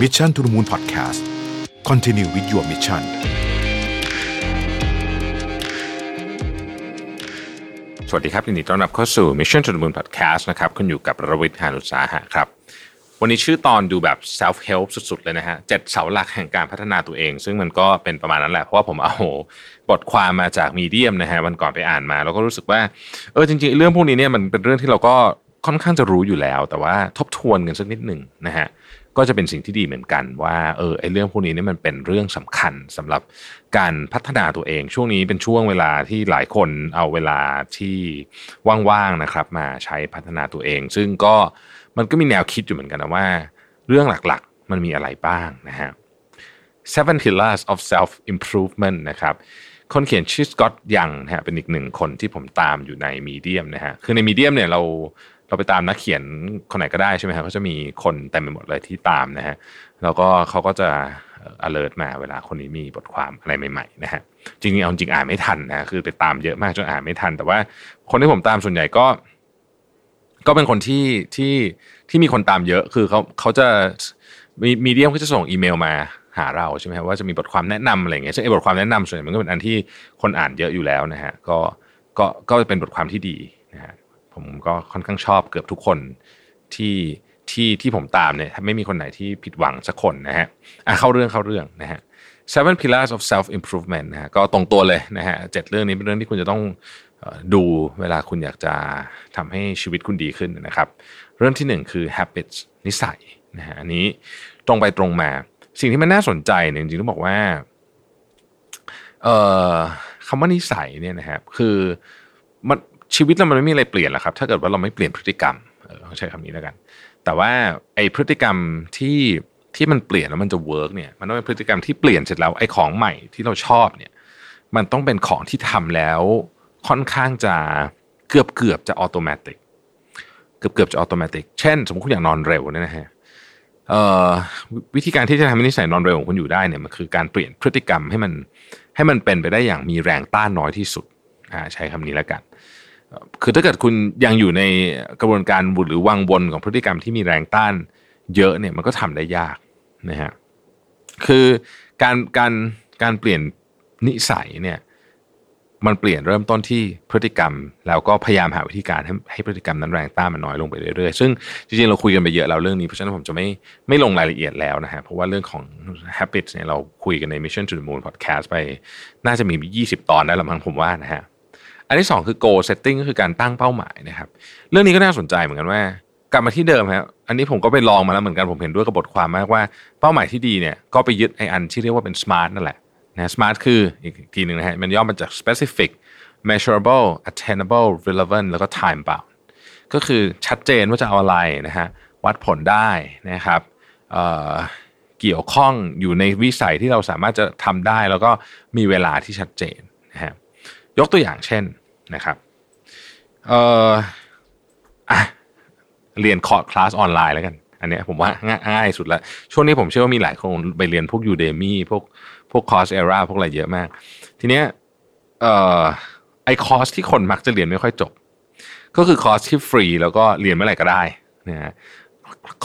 Mission to the Moon Podcast Continue with your mission สวัสดีครับยินดีต้อนรับเข้าสู่ Mission to the Moon Podcast นะครับคุณอยู่กับรวิทยานุสาหะครับ วันนี้ชื่อตอนดูแบบ self help สุดๆ เลยนะฮะเจ็ดเสาหลักแห่งการพัฒนาตัวเอง ซึ่งมันก็เป็นประมาณนั้นแหละ เพราะว่าผมเอาบทความมาจากมีเดียมนะฮะวันก่อนไปอ่านมา แล้วก็รู้สึกว่าเออจริงๆ เรื่องพวกนี้เนี่ยมันเป็นเรื่องที่เราก็ ค่อนข้างจะรู้อยู่แล้ว แต่ว่าทบทวนกันสักนิดหนึ่งนะฮะก็จะเป็นสิ่งที่ดีเหมือนกันว่าเออไอเรื่องพวกนี้นี่มันเป็นเรื่องสำคัญสำหรับการพัฒนาตัวเอง ช่วงนี้เป็นช่วงเวลาที่หลายคนเอาเวลาที่ว่างๆนะครับ มาใช้พัฒนาตัวเอง ซึ่งก็มันก็มีแนวคิดอยู่เหมือนกันนะว่า เรื่องหลักๆ มันมีอะไรบ้างนะฮะ Seven Pillars of Self Improvement นะครับคนเขียนชื่อสกอตยังนะฮะเป็นอีกหนึ่งคนที่ผมตามอยู่ในมีเดียมนะฮะคือในมีเดียมเนี่ยเรา เราไปตามนักเขียนคนไหนก็ได้ใช่ไหมครับก็จะมีคนเต็มไปหมดเลยที่ตามนะฮะแล้วก็เขาก็จะ alert มาเวลาคนนี้มีบทความอะไรใหม่ๆนะฮะจริงๆเอาจริงอ่านไม่ทันนะคือไปตามเยอะมากจนอ่านไม่ทัน แต่ว่าคนที่ผมตามส่วนใหญ่ก็ ก็เป็นคนที่ที่ที่มีคนตามเยอะคือเขาเขาจะมีมีเดียมก็จะส่งอีเมลมาหาเราใช่ไหมครับว่าจะมีบทความแนะนำอะไรเงี้ยซึ่งไอ้บทความแนะนำส่วนใหญ่มันก็เป็นอันที่คนอ่านเยอะอยู่แล้วนะฮะก็ก็ก็เป็นบทความที่ดีนะฮะ ผมก็ค่อนข้างชอบเกือบทุกคนที่ที่ที่ผมตามเนี่ยไม่มีคนไหนที่ผิดหวังสักคนนะฮะอะเข้าเรื่องเข้าเรื่องนะฮะ seven pillars of self improvement นะฮะก็ตรงตัวเลยนะฮะเจ็ดเรื่องนี้เป็นเรื่องที่คุณจะต้องดูเวลาคุณอยากจะทำให้ชีวิตคุณดีขึ้นนะครับ เรื่องที่หนึ่งคือ habits นิสัยนะฮะอันนี้ตรงไปตรงมา สิ่งที่มันน่าสนใจเนี่ยจริงๆต้องบอกว่าเอ่อคำว่านิสัยเนี่ยนะครับคือมัน ชีวิตเรามันไม่มีอะไรเปลี่ยนหรอกครับ ถ้าเกิดว่าเราไม่เปลี่ยนพฤติกรรมเออใช้คำนี้แล้วกัน แต่ว่าไอ้พฤติกรรมที่ที่มันเปลี่ยนแล้วมันจะ work เนี่ยมันต้องเป็นพฤติกรรมที่เปลี่ยนเสร็จแล้วไอ้ของใหม่ที่เราชอบเนี่ยมันต้องเป็นของที่ทำแล้วค่อนข้างจะเกือบเกือบจะอัตโนมัติเกือบเกือบจะอัตโนมัติเช่น สมมติคุณอยากนอนเร็วเนี่ยนะฮะวิธีการที่จะทำให้นิสัยนอนเร็วของคุณอยู่ได้เนี่ยมันคือการเปลี่ยนพฤติกรรมให้มันให้มันเป็นไปได้อย่างมีแรงต้านน้อยที่สุดใช้คำนี้แล้วกัน คือถ้าเกิดคุณยังอยู่ในกระบวนการบุหรือวังวนของพฤติกรรมที่มีแรงต้านเยอะเนี่ยมันก็ทำได้ยากนะฮะคือการการการเปลี่ยนนิสัยเนี่ยมันเปลี่ยนเริ่มต้นที่พฤติกรรม แล้วก็พยายามหาวิธีการให้ให้พฤติกรรมนั้นแรงต้านมันน้อยลงไปเรื่อยๆ ซึ่งจริงๆเราคุยกันไปเยอะแล้วเรื่องนี้เพราะฉะนั้นผมจะไม่ไม่ลงรายละเอียดแล้วนะฮะเพราะว่าเรื่องของ habits เนี่ยเราคุยกันใน Mission to the Moon podcast ไป น่าจะมี 20 ตอนได้ละมั้งผมว่านะฮะ อันที่ 2 คือ goal setting ก็คือการตั้งเป้าหมายนะครับ เรื่องนี้ก็น่าสนใจเหมือนกันว่า กลับมาที่เดิมครับอันนี้ผมก็ไปลองมาแล้วเหมือนกันผมเห็นด้วยกับบทความมากว่าเป้าหมายที่ดีเนี่ยก็ไปยึดไออันที่เรียกว่าเป็น smart นั่นแหละนะ smart คืออีกทีหนึ่งนะฮะมันย่อมาจาก specific measurable attainable relevant แล้วก็ time bound ก็คือชัดเจนว่าจะเอาอะไรนะฮะวัดผลได้นะครับเเกี่ยวข้องอยู่ในวิสัยที่เราสามารถจะทำได้ แล้วก็มีเวลาที่ชัดเจนนะฮะยกตัวอย่างเช่น นะครับเอ่อเรียนคอร์สคลาสออนไลน์แล้วกัน อันนี้ผมว่าง่ายสุดละช่วงนี้ผมเชื่อว่ามีหลายคนไปเรียนพวก Udemy พวกพวก Coursera พวกอะไรเยอะมาก ทีเนี้ยเอ่อไอ้คอร์สที่คนมักจะเรียนไม่ค่อยจบ ก็คือคอร์สที่ฟรีแล้วก็เรียนเมื่อไหร่ก็ได้นะฮะ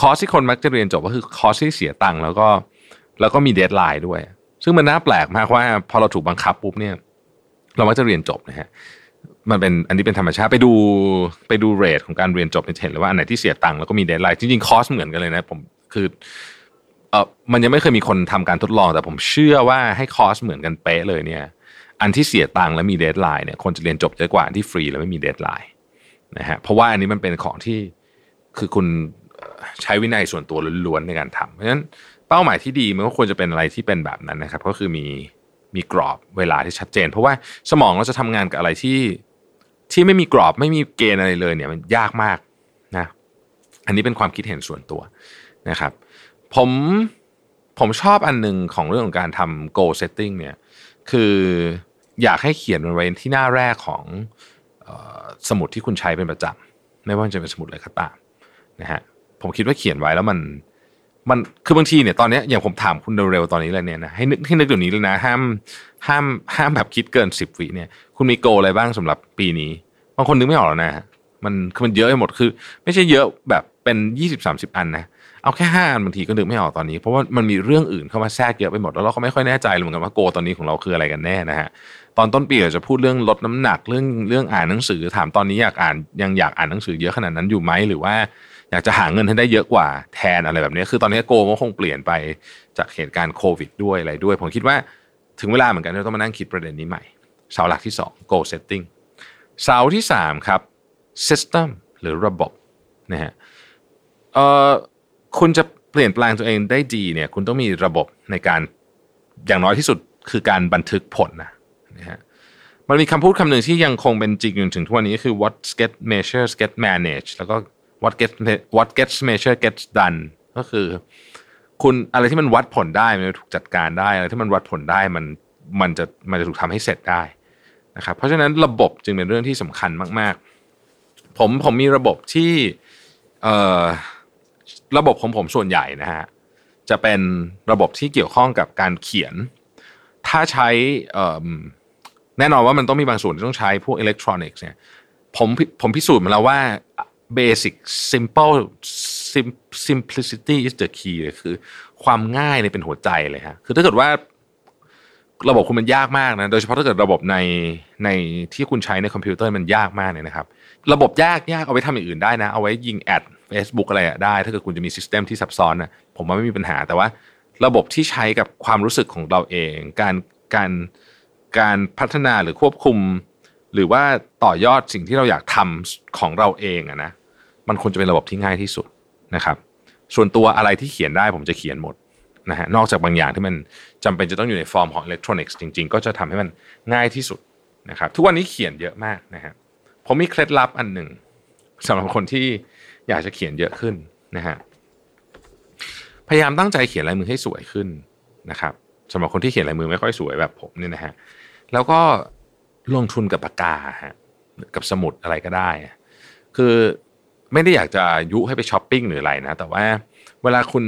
คอร์สที่คนมักจะเรียนจบก็คือคอร์สที่เสียตังค์แล้วก็แล้วก็มี deadline ด้วย ซึ่งมันน่าแปลกมากว่าพอเราถูกบังคับปุ๊บเนี่ย เรามักจะเรียนจบนะฮะ มันเป็นอันนี้เป็นธรรมชาติไปดูไปดู rate ของการเรียนจบเห็นเลยว่าอันไหนที่เสียตังค์แล้วก็มี deadline จริงๆคอร์สเหมือนกันเลยนะผมคือเออมันยังไม่เคยมีคนทำการทดลองแต่ผมเชื่อว่าให้คอร์สเหมือนกันเป๊ะเลยเนี่ย อันที่เสียตังค์และมี deadline เนี่ยคนจะเรียนจบเยอะกว่าอันที่ฟรีแล้วไม่มี deadline นะฮะเพราะว่าอันนี้มันเป็นของที่คือคุณใช้วินัยส่วนตัวล้วนๆในการทำเพราะฉะนั้นเป้าหมายที่ดีมันก็ควรจะเป็นอะไรที่เป็นแบบนั้นนะครับ ก็คือมีมีกรอบเวลาที่ชัดเจน เพราะว่าสมองเราจะทำงานกับอะไรที่ ที่ไม่มีกรอบไม่มีเกณฑ์อะไรเลยเนี่ยมันยากมากนะอันนี้เป็นความคิดเห็นส่วนตัวนะครับ ผมผมชอบอันหนึ่งของเรื่องของการทำ goal setting เนี่ยคืออยากให้เขียนมันไว้ที่หน้าแรกของสมุดที่คุณใช้เป็นประจำไม่ว่าจะเป็นสมุดอะไรก็ตามนะฮะผมคิดว่าเขียนไว้แล้วมัน มันคือบางทีเนี่ยตอนนี้อย่างผมถามคุณเร็วๆตอนนี้เลยเนี่ยนะให้นึกให้นึกเดี๋ยวนี้เลยนะห้ามห้ามห้ามแบบคิดเกินสิบวิเนี่ยคุณมีโกอะไรบ้างสำหรับปีนี้บางคนนึกไม่ออกแล้วนะมันคือมันเยอะไปหมดคือ ไม่ใช่เยอะแบบเป็นยี่สิบสามสิบอันนะเอาแค่ห้าอันบางทีก็นึกไม่ออกตอนนี้ เพราะว่ามันมีเรื่องอื่นเข้ามาแทรกเยอะไปหมดแล้วเราก็ไม่ค่อยแน่ใจเหมือนกันว่าโกตอนนี้ของเราคืออะไรกันแน่นะฮะตอนต้นปีเราจะพูดเรื่องลดน้ำหนักเรื่องเรื่องอ่านหนังสือ ถามตอนนี้อยากอ่านยังอยากอ่านหนังสือเยอะขนาดนั้นอยู่ไหมหรือว่า อยากจะหาเงินให้ได้เยอะกว่าแทนอะไรแบบนี้ คือตอนนี้โกมันคงเปลี่ยนไปจากเหตุการณ์โควิดด้วยอะไรด้วย ผมคิดว่าถึงเวลาเหมือนกันที่ต้องมานั่งคิดประเด็นนี้ใหม่เสาหลักที่ 2 goal setting เสาที่ 3 ครับ system หรือระบบนะฮะเอ่อคุณจะเปลี่ยนแปลงตัวเองได้ดีเนี่ยคุณต้องมีระบบในการอย่างน้อยที่สุดคือการบันทึกผลนะนะฮะมันมีคำพูดคำหนึ่งที่ยังคงเป็นจริงอยู่ถึงทุกวันนี้คือ what get measure get manage แล้วก็ what gets what gets measured gets done ก็คือ คุณอะไรที่มันวัดผลได้มันถูกจัดการได้อะไรที่มันวัดผลได้มันมันจะมันจะถูกทำให้เสร็จได้นะครับเพราะฉะนั้นระบบจึงเป็นเรื่องที่สำคัญมาก ๆ ผมผมมีระบบที่เอ่อระบบของผมส่วนใหญ่นะฮะจะเป็นระบบที่เกี่ยวข้องกับการเขียน ถ้าใช้แน่นอนว่ามันต้องมีบางส่วนที่ต้องใช้พวกอิเล็กทรอนิกส์เนี่ยผมผมพิสูจน์มาแล้วว่า basic simple simplicity is the key เลยคือ ความง่ายเนี่ยเป็นหัวใจเลยฮะคือถ้าเกิดว่าระบบคุณมันยากมากนะ โดยเฉพาะถ้าเกิดระบบในในที่คุณใช้ในคอมพิวเตอร์มันยากมากเนี่ยนะครับ ระบบยากยากเอาไว้ทำอย่างอื่นได้นะ เอาไว้ยิง ad Facebook อะไรได้ ถ้าเกิดคุณจะมี system ที่ซับซ้อนนะผมว่าไม่มีปัญหา แต่ว่าระบบที่ใช้กับความรู้สึกของเราเอง การการการพัฒนาหรือควบคุม หรือว่าต่อยอดสิ่งที่เราอยากทำของเราเองอะนะมันควรจะเป็นระบบที่ง่ายที่สุดนะครับ ส่วนตัวอะไรที่เขียนได้ผมจะเขียนหมดนะฮะนอกจากบางอย่างที่มันจำเป็นจะต้องอยู่ในฟอร์มของอิเล็กทรอนิกส์จริง ๆ ก็จะทำให้มันง่ายที่สุดนะครับ ทุกวันนี้เขียนเยอะมากนะฮะผมมีเคล็ดลับอันหนึ่งสำหรับคนที่อยากจะเขียนเยอะขึ้นนะฮะพยายามตั้งใจเขียนลายมือให้สวยขึ้นนะครับสำหรับคนที่เขียนลายมือไม่ค่อยสวยแบบผมเนี่ยนะฮะแล้วก็ ลงทุนกับปากกาฮะกับสมุดอะไรก็ได้ คือไม่ได้อยากจะยุให้ไปช้อปปิ้งหรืออะไรนะ แต่ว่าเวลาคุณ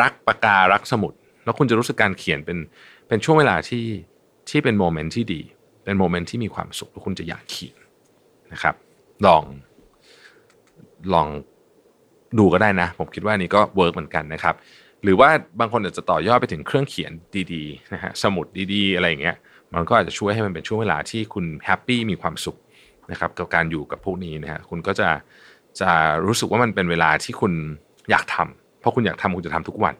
รักปากการักสมุด แล้วคุณจะรู้สึกการเขียนเป็นเป็นช่วงเวลาที่ที่เป็น moment ที่ดี เป็น moment ที่มีความสุขแล้วคุณจะอยากเขียนนะครับ ลองลองดูก็ได้นะ ผมคิดว่านี้ก็ work เหมือนกันนะครับ หรือว่าบางคนอาจจะต่อยอดไปถึงเครื่องเขียนดีๆนะฮะสมุดดีๆ อะไรอย่างเงี้ย มันก็อาจจะช่วยให้มันเป็นช่วงเวลาที่คุณ happy มีความสุขนะครับกับการอยู่กับพวกนี้นะฮะคุณก็จะจะรู้สึกว่ามันเป็นเวลาที่คุณอยากทำเพราะคุณอยากทำคุณจะทำทุกวัน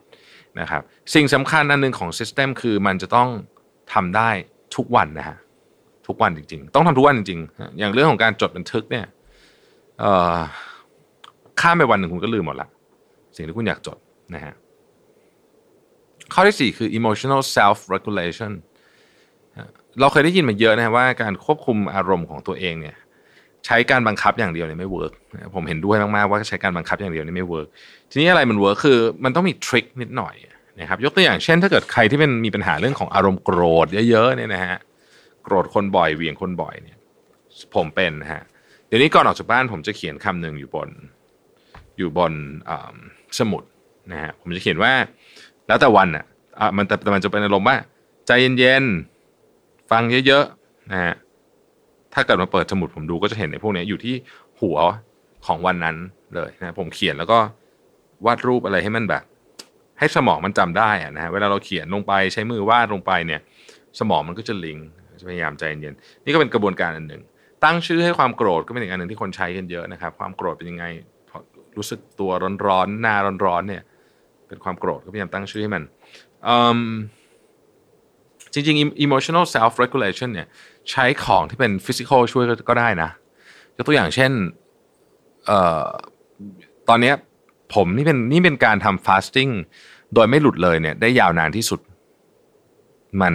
นะครับสิ่งสำคัญอันหนึ่งของ system คือมันจะต้องทำได้ทุกวันนะฮะทุกวันจริง ๆ ต้องทำทุกวันจริงๆ อย่างเรื่องของการจดบันทึกเนี่ยข้ามไปวันหนึ่งคุณก็ลืมหมดละสิ่งที่คุณอยากจดนะฮะข้อที่สี่คือ emotional self regulation เราเคยได้ยินมาเยอะนะว่าการควบคุมอารมณ์ของตัวเองเนี่ย ใช้การบังคับอย่างเดียวเนี่ยไม่ work ผมเห็นด้วยมากๆว่าใช้การบังคับอย่างเดียวนี่ไม่ work ทีนี้อะไรมัน work คือมันต้องมี trick นิดหน่อยนะครับยกตัวอย่างเช่น ถ้าเกิดใครที่เป็นมีปัญหาเรื่องของอารมณ์โกรธเยอะๆเนี่ยนะฮะโกรธคนบ่อยเหวี่ยงคนบ่อยเนี่ยผมเป็นนะฮะเดี๋ยวนี้ก่อนออกจากบ้านผมจะเขียนคำหนึ่งอยู่บน อยู่บนสมุดนะฮะผมจะเขียนว่า แล้วแต่วันอะมันแต่มันจะเป็นอารมณ์ว่า ใจเย็นๆ ฟังเยอะๆนะฮะถ้าเกิดมาเปิดสมุดผมดูก็จะเห็นในพวกนี้อยู่ที่หัวของวันนั้นเลยนะผมเขียนแล้วก็วาดรูปอะไรให้มันแบบ ให้สมองมันจำได้อะนะฮะเวลาเราเขียนลงไปใช้มือวาดลงไปเนี่ย สมองมันก็จะลิงพยายามใจเย็นนี่ก็เป็นกระบวนการอันหนึ่งตั้งชื่อให้ความโกรธก็เป็นอีกอันหนึ่งที่คนใช้กันเยอะนะครับ ความโกรธเป็นยังไงรู้สึกตัวร้อนๆหน้าร้อนๆเนี่ย เป็นความโกรธก็พยายามตั้งชื่อให้มัน จริงๆ emotional self regulation เนี่ยใช้ของที่เป็น physical ช่วยก็ได้นะยกตัวอย่างเช่นเอ่อตอนนี้ผมนี่เป็นนี่เป็นการทำ fasting โดยไม่หลุดเลยเนี่ย ได้ยาวนานที่สุด มัน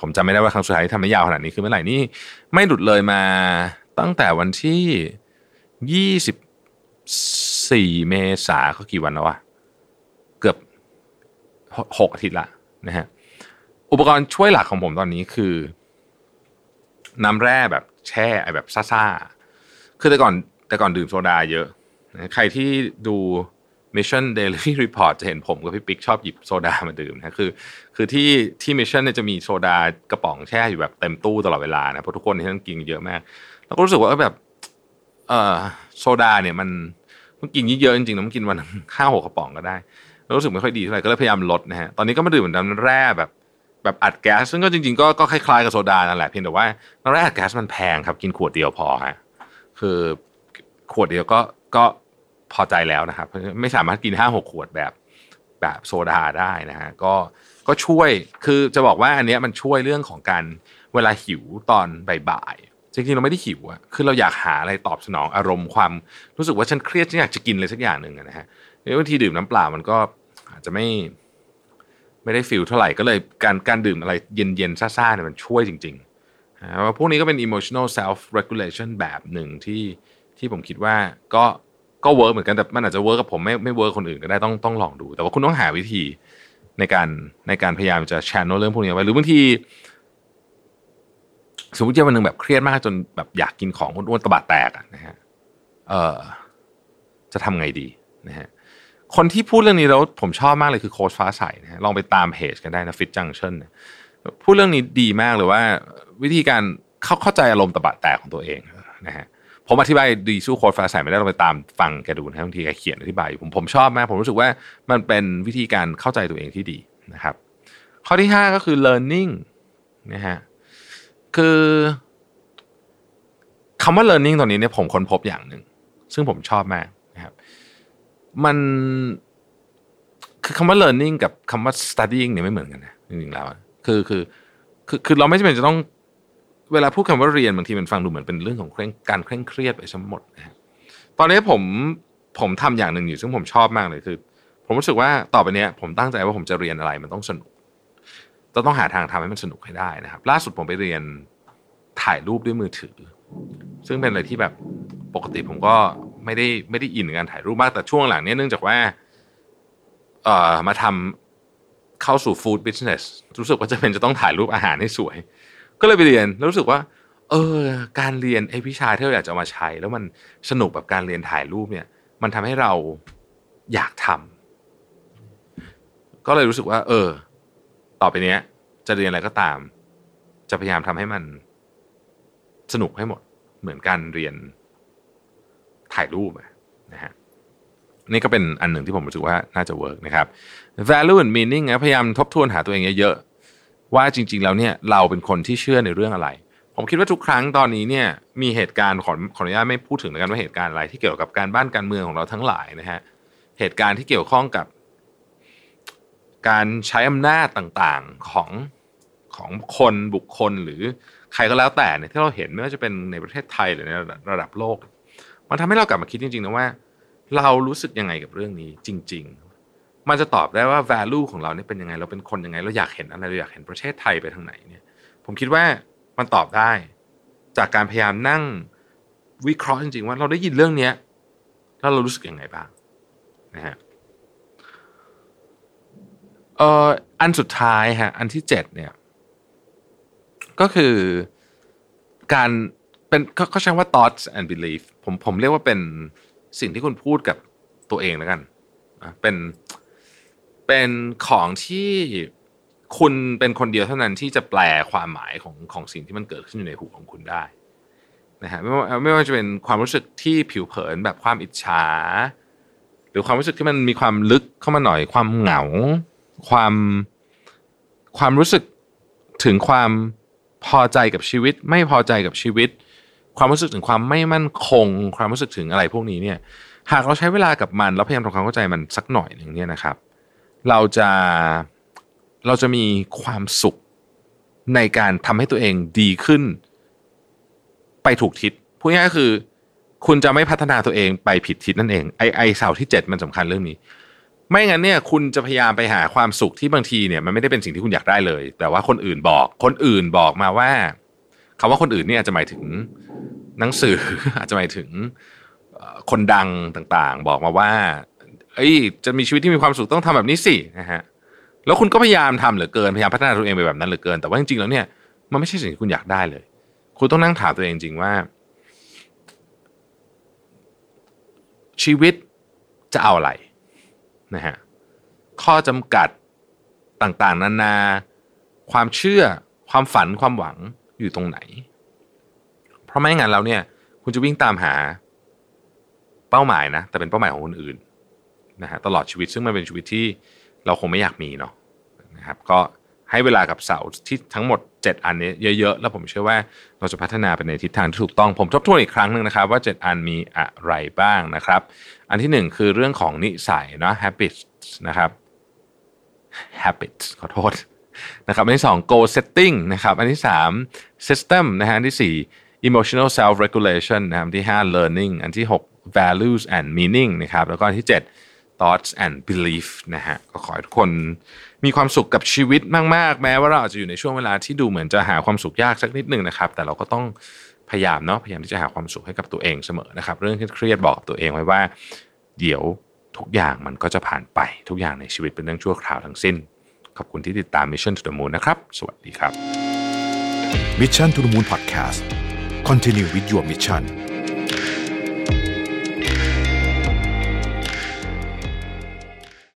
ผมจำไม่ได้ว่าครั้งสุดท้ายทำได้ยาวขนาดนี้คือเมื่อไหร่นี่ไม่หลุดเลยมาตั้งแต่วันที่ยี่สิบสี่เมษาก็กี่วันแล้ววะเกือบหกอาทิตย์ละนะฮะ อุปกรณ์ช่วยหลักของผมตอนนี้คือ น้ำแร่แบบแช่ไอแบบซ่าๆ คือแต่ก่อนแต่ก่อนดื่มโซดาเยอะ ใครที่ดู Mission Daily Report จะเห็นผมกับพี่ปิ๊กชอบหยิบโซดามาดื่มนะคือ คือที่ที่ Mission เนี่ยจะมีโซดากระป๋องแช่อยู่แบบเต็มตู้ตลอดเวลานะเพราะทุกคนที่ต้องกินเยอะมาก แล้วก็รู้สึกว่าแบบเออโซดาเนี่ยมันมันกินเยอะจริงๆนะมันกินวันห้าหกกระป๋องก็ได้ แล้วรู้สึกไม่ค่อยดีเท่าไหร่ก็เลยพยายามลดนะฮะตอนนี้ก็มาดื่มน้ำแร่แบบ แบบอัดแก๊สซึ่งก็จริงๆก็ก็คล้ายๆกับโซดานั่นแหละเพียงแต่ว่าน้ำแร่อัดแก๊สมันแพงครับกินขวดเดียวพอฮะคือขวดเดียวก็ก็พอใจแล้วนะครับ ไม่สามารถกินห้าหกขวดแบบแบบโซดาได้นะฮะก็ก็ช่วยคือจะบอกว่าอันเนี้ยมันช่วยเรื่องของการเวลาหิวตอนบ่ายๆจริงๆเราไม่ได้หิวอะคือเราอยากหาอะไรตอบสนองอารมณ์ความรู้สึกว่าฉันเครียดฉันอยากจะกินอะไรสักอย่างหนึ่งนะฮะบางทีดื่มน้ำเปล่ามันก็อาจจะไม่ ไม่ได้ feel เท่าไหร่ก็เลยการการดื่มอะไรเย็นๆซ่าๆเนี่ยมันช่วยจริงๆว่าพวกนี้ก็เป็น emotional self regulation แบบหนึ่งที่ที่ผมคิดว่าก็ก็เวิร์กเหมือนกันแต่มันอาจจะเวิร์กกับผมไม่ไม่เวิร์กคนอื่นก็ได้ต้องต้องลองดู แต่ว่าคุณต้องหาวิธีในการในการพยายามจะแชร์โน้เรื่องพวกนี้ไว้หรือบางทีสมมติว่าวันหนึ่งแบบเครียดมากจนแบบอยากกินของอ้วนๆตบะแตกนะฮะเออจะทำไงดีนะฮะ คนที่พูดเรื่องนี้แล้วผมชอบมากเลยคือโค้ชฟ้าใสนะลองไปตามเพจกันได้นะ Fit Junctionsพูดเรื่องนี้ดีมากเลยว่า วิธีการเข้าเข้าใจอารมณ์ตบะแตกของตัวเองนะฮะผมอธิบายดีสู้โค้ดฟ้าใสไม่ได้ลองไปตามฟังแกดูนะบางทีแกเขียนอธิบายผมผมชอบมากผมรู้สึกว่ามันเป็นวิธีการเข้าใจตัวเองที่ดีนะครับ ข้อที่ 5 ก็คือ learning นะฮะคือคำว่า learning ตอนนี้เนี่ยผมค้นพบอย่างหนึ่งซึ่งผมชอบมาก มันคือคำว่า learning กับคำว่า studying เนี่ยไม่เหมือนกันนะจริงๆแล้วคือคือคือคือเราไม่จำเป็นจะต้องเวลาพูดคำว่าเรียนบางทีมันฟังดูเหมือนเป็นเรื่องของการเคร่งเครียดไปทั้งหมดนะตอนนี้ผมผมทำอย่างหนึ่งอยู่ซึ่งผมชอบมากเลยคือ ผมรู้สึกว่าต่อไปนี้ผมตั้งใจว่าผมจะเรียนอะไรมันต้องสนุกจะต้องหาทางทำให้มันสนุกให้ได้นะครับ ล่าสุดผมไปเรียนถ่ายรูปด้วยมือถือ ซึ่งเป็นอะไรที่แบบปกติผมก็ไม่ได้ไม่ได้อินกับการถ่ายรูปมากแต่ช่วงหลังเนี้ยเนื่องจากว่าเอ่อมาทำเข้าสู่ฟู้ดบิสเนสรู้สึกว่าจะเป็นจะต้องถ่ายรูปอาหารให้สวย ก็เลยไปเรียนแล้วรู้สึกว่า เออ การเรียนไอ้วิชาที่เราอยากจะมาใช้ แล้วมันสนุกแบบการเรียนถ่ายรูปเนี่ย มันทำให้เราอยากทำก็เลยรู้สึกว่า เออ ต่อไปเนี้ย จะเรียนอะไรก็ตาม จะพยายามทำให้มัน สนุกให้หมดเหมือนการเรียนถ่ายรูปนะฮะนี่ก็เป็นอันหนึ่งที่ผมรู้สึกว่าน่าจะเวิร์กนะครับ value and meaning นะพยายามทบทวนหาตัวเองเยอะๆ ว่าจริง ๆ แล้วเนี่ยเราเป็นคนที่เชื่อในเรื่องอะไร ผมคิดว่าทุกครั้งตอนนี้เนี่ยมีเหตุการณ์ขอขออนุญาตไม่พูดถึงแล้วกันว่าเหตุการณ์อะไรที่เกี่ยวกับการบ้านการเมืองของเราทั้งหลายนะฮะเหตุการณ์ที่เกี่ยวข้องกับ การใช้อำนาจต่างๆของของคนบุคคลหรือ ใครก็แล้วแต่เนี่ยที่เราเห็นไม่ว่าจะเป็นในประเทศไทยหรือในระดับโลก มันทำให้เรากลับมาคิดจริงๆนะว่า เรารู้สึกยังไงกับเรื่องนี้จริง ๆ มันจะตอบได้ว่า value ของเราเนี่ยเป็นยังไงเราเป็นคนยังไง เราอยากเห็นอะไรเราอยากเห็นประเทศไทยไปทางไหนเนี่ย ผมคิดว่ามันตอบได้ จากการพยายามนั่งวิเคราะห์จริงๆว่าเราได้ยินเรื่องเนี้ยแล้วเรารู้สึกยังไงบ้างนะฮะเอ่ออันสุดท้ายฮะอันที่เจ็ดเนี่ย ก็คือการเป็นเขาใช้ว่า thoughts and belief ผมผมเรียกว่าเป็นสิ่งที่คุณพูดกับตัวเองแล้วกันเป็นเป็นของที่คุณเป็นคนเดียวเท่านั้นที่จะแปลความหมายของของสิ่งที่มันเกิดขึ้นอยู่ในหูของคุณได้นะฮะไม่ว่าไม่ว่าจะเป็นความรู้สึกที่ผิวเผินแบบความอิจฉา หรือความรู้สึกที่มันมีความลึกเข้ามาหน่อย ความเหงา ความความรู้สึกถึงความ พอใจกับชีวิต ไม่พอใจกับชีวิต ความรู้สึกถึงความไม่มั่นคง ความรู้สึกถึงอะไรพวกนี้เนี่ย หากเราใช้เวลากับมันแล้วพยายามทำความเข้าใจมันสักหน่อยหนึ่งเนี่ยนะครับ เราจะเราจะมีความสุขในการทำให้ตัวเองดีขึ้น ไปถูกทิศพูดง่ายๆคือ คุณจะไม่พัฒนาตัวเองไปผิดทิศนั่นเองไอไอเสาที่เจ็ดมันสำคัญเรื่องนี้ ไม่งั้นเนี่ยคุณจะพยายามไปหาความสุขที่บางทีเนี่ยมันไม่ได้เป็นสิ่งที่คุณอยากได้เลย แต่ว่าคนอื่นบอก คนอื่นบอกมาว่าคาว่าคนอื่นเนี่ยอาจจะหมายถึงหนังสือ อาจจะหมายถึงคนดังต่างๆ บอกมาว่า เอ้ย จะมีชีวิตที่มีความสุขต้องทำแบบนี้สินะฮะแล้วคุณก็พยายามทำเหลือเกินพยายามพัฒนาตัวเองไปแบบนั้นเหลือเกิน แต่ว่าจริงๆแล้วเนี่ยมันไม่ใช่สิ่งที่คุณอยากได้เลย คุณต้องนั่งถามตัวเองจริงว่า ชีวิตจะเอาอะไร นะฮะข้อจำกัดต่างๆ นานา ความเชื่อความฝันความหวังอยู่ตรงไหน เพราะไม่งั้นแล้วเนี่ย คุณจะวิ่งตามหาเป้าหมายนะ แต่เป็นเป้าหมายของคนอื่นนะฮะตลอดชีวิตซึ่งมันเป็นชีวิตที่เราคงไม่อยากมีเนาะนะครับ ก็ ให้เวลากับเสาที่ทั้งหมด 7 อันนี้เยอะๆ แล้วผมเชื่อว่าเราจะพัฒนาไปในทิศทางที่ถูกต้องผมทบทวนอีกครั้งหนึ่งนะครับ ว่า 7 อันมีอะไรบ้างนะครับ อันที่ 1 คือเรื่องของนิสัยเนาะ habits นะครับ habits ขอโทษนะครับอันที่ 2 goal setting นะครับอันที่ 3 system นะฮะอันที่ 4 emotional self regulation นะครับอันที่ 5 learning อันที่ 6 values and meaning นะครับแล้วก็อันที่ 7 thoughts and belief นะฮะก็ขอให้ทุกคนมีความสุขกับชีวิตมาก ๆ แม้ว่าเราอาจจะอยู่ในช่วงเวลาที่ดูเหมือนจะหาความสุขยากสักนิดหนึ่งนะครับ แต่เราก็ต้องพยายามเนาะพยายามที่จะหาความสุขให้กับตัวเองเสมอนะครับ เรื่องที่เครียดบอกกับตัวเองไว้ว่า เดี๋ยวทุกอย่างมันก็จะผ่านไปทุกอย่างในชีวิตเป็นเรื่องชั่วคราวทั้งสิ้น ขอบคุณที่ติดตาม Mission to the Moon นะครับ สวัสดีครับ Mission to the Moon Podcast Continue with your mission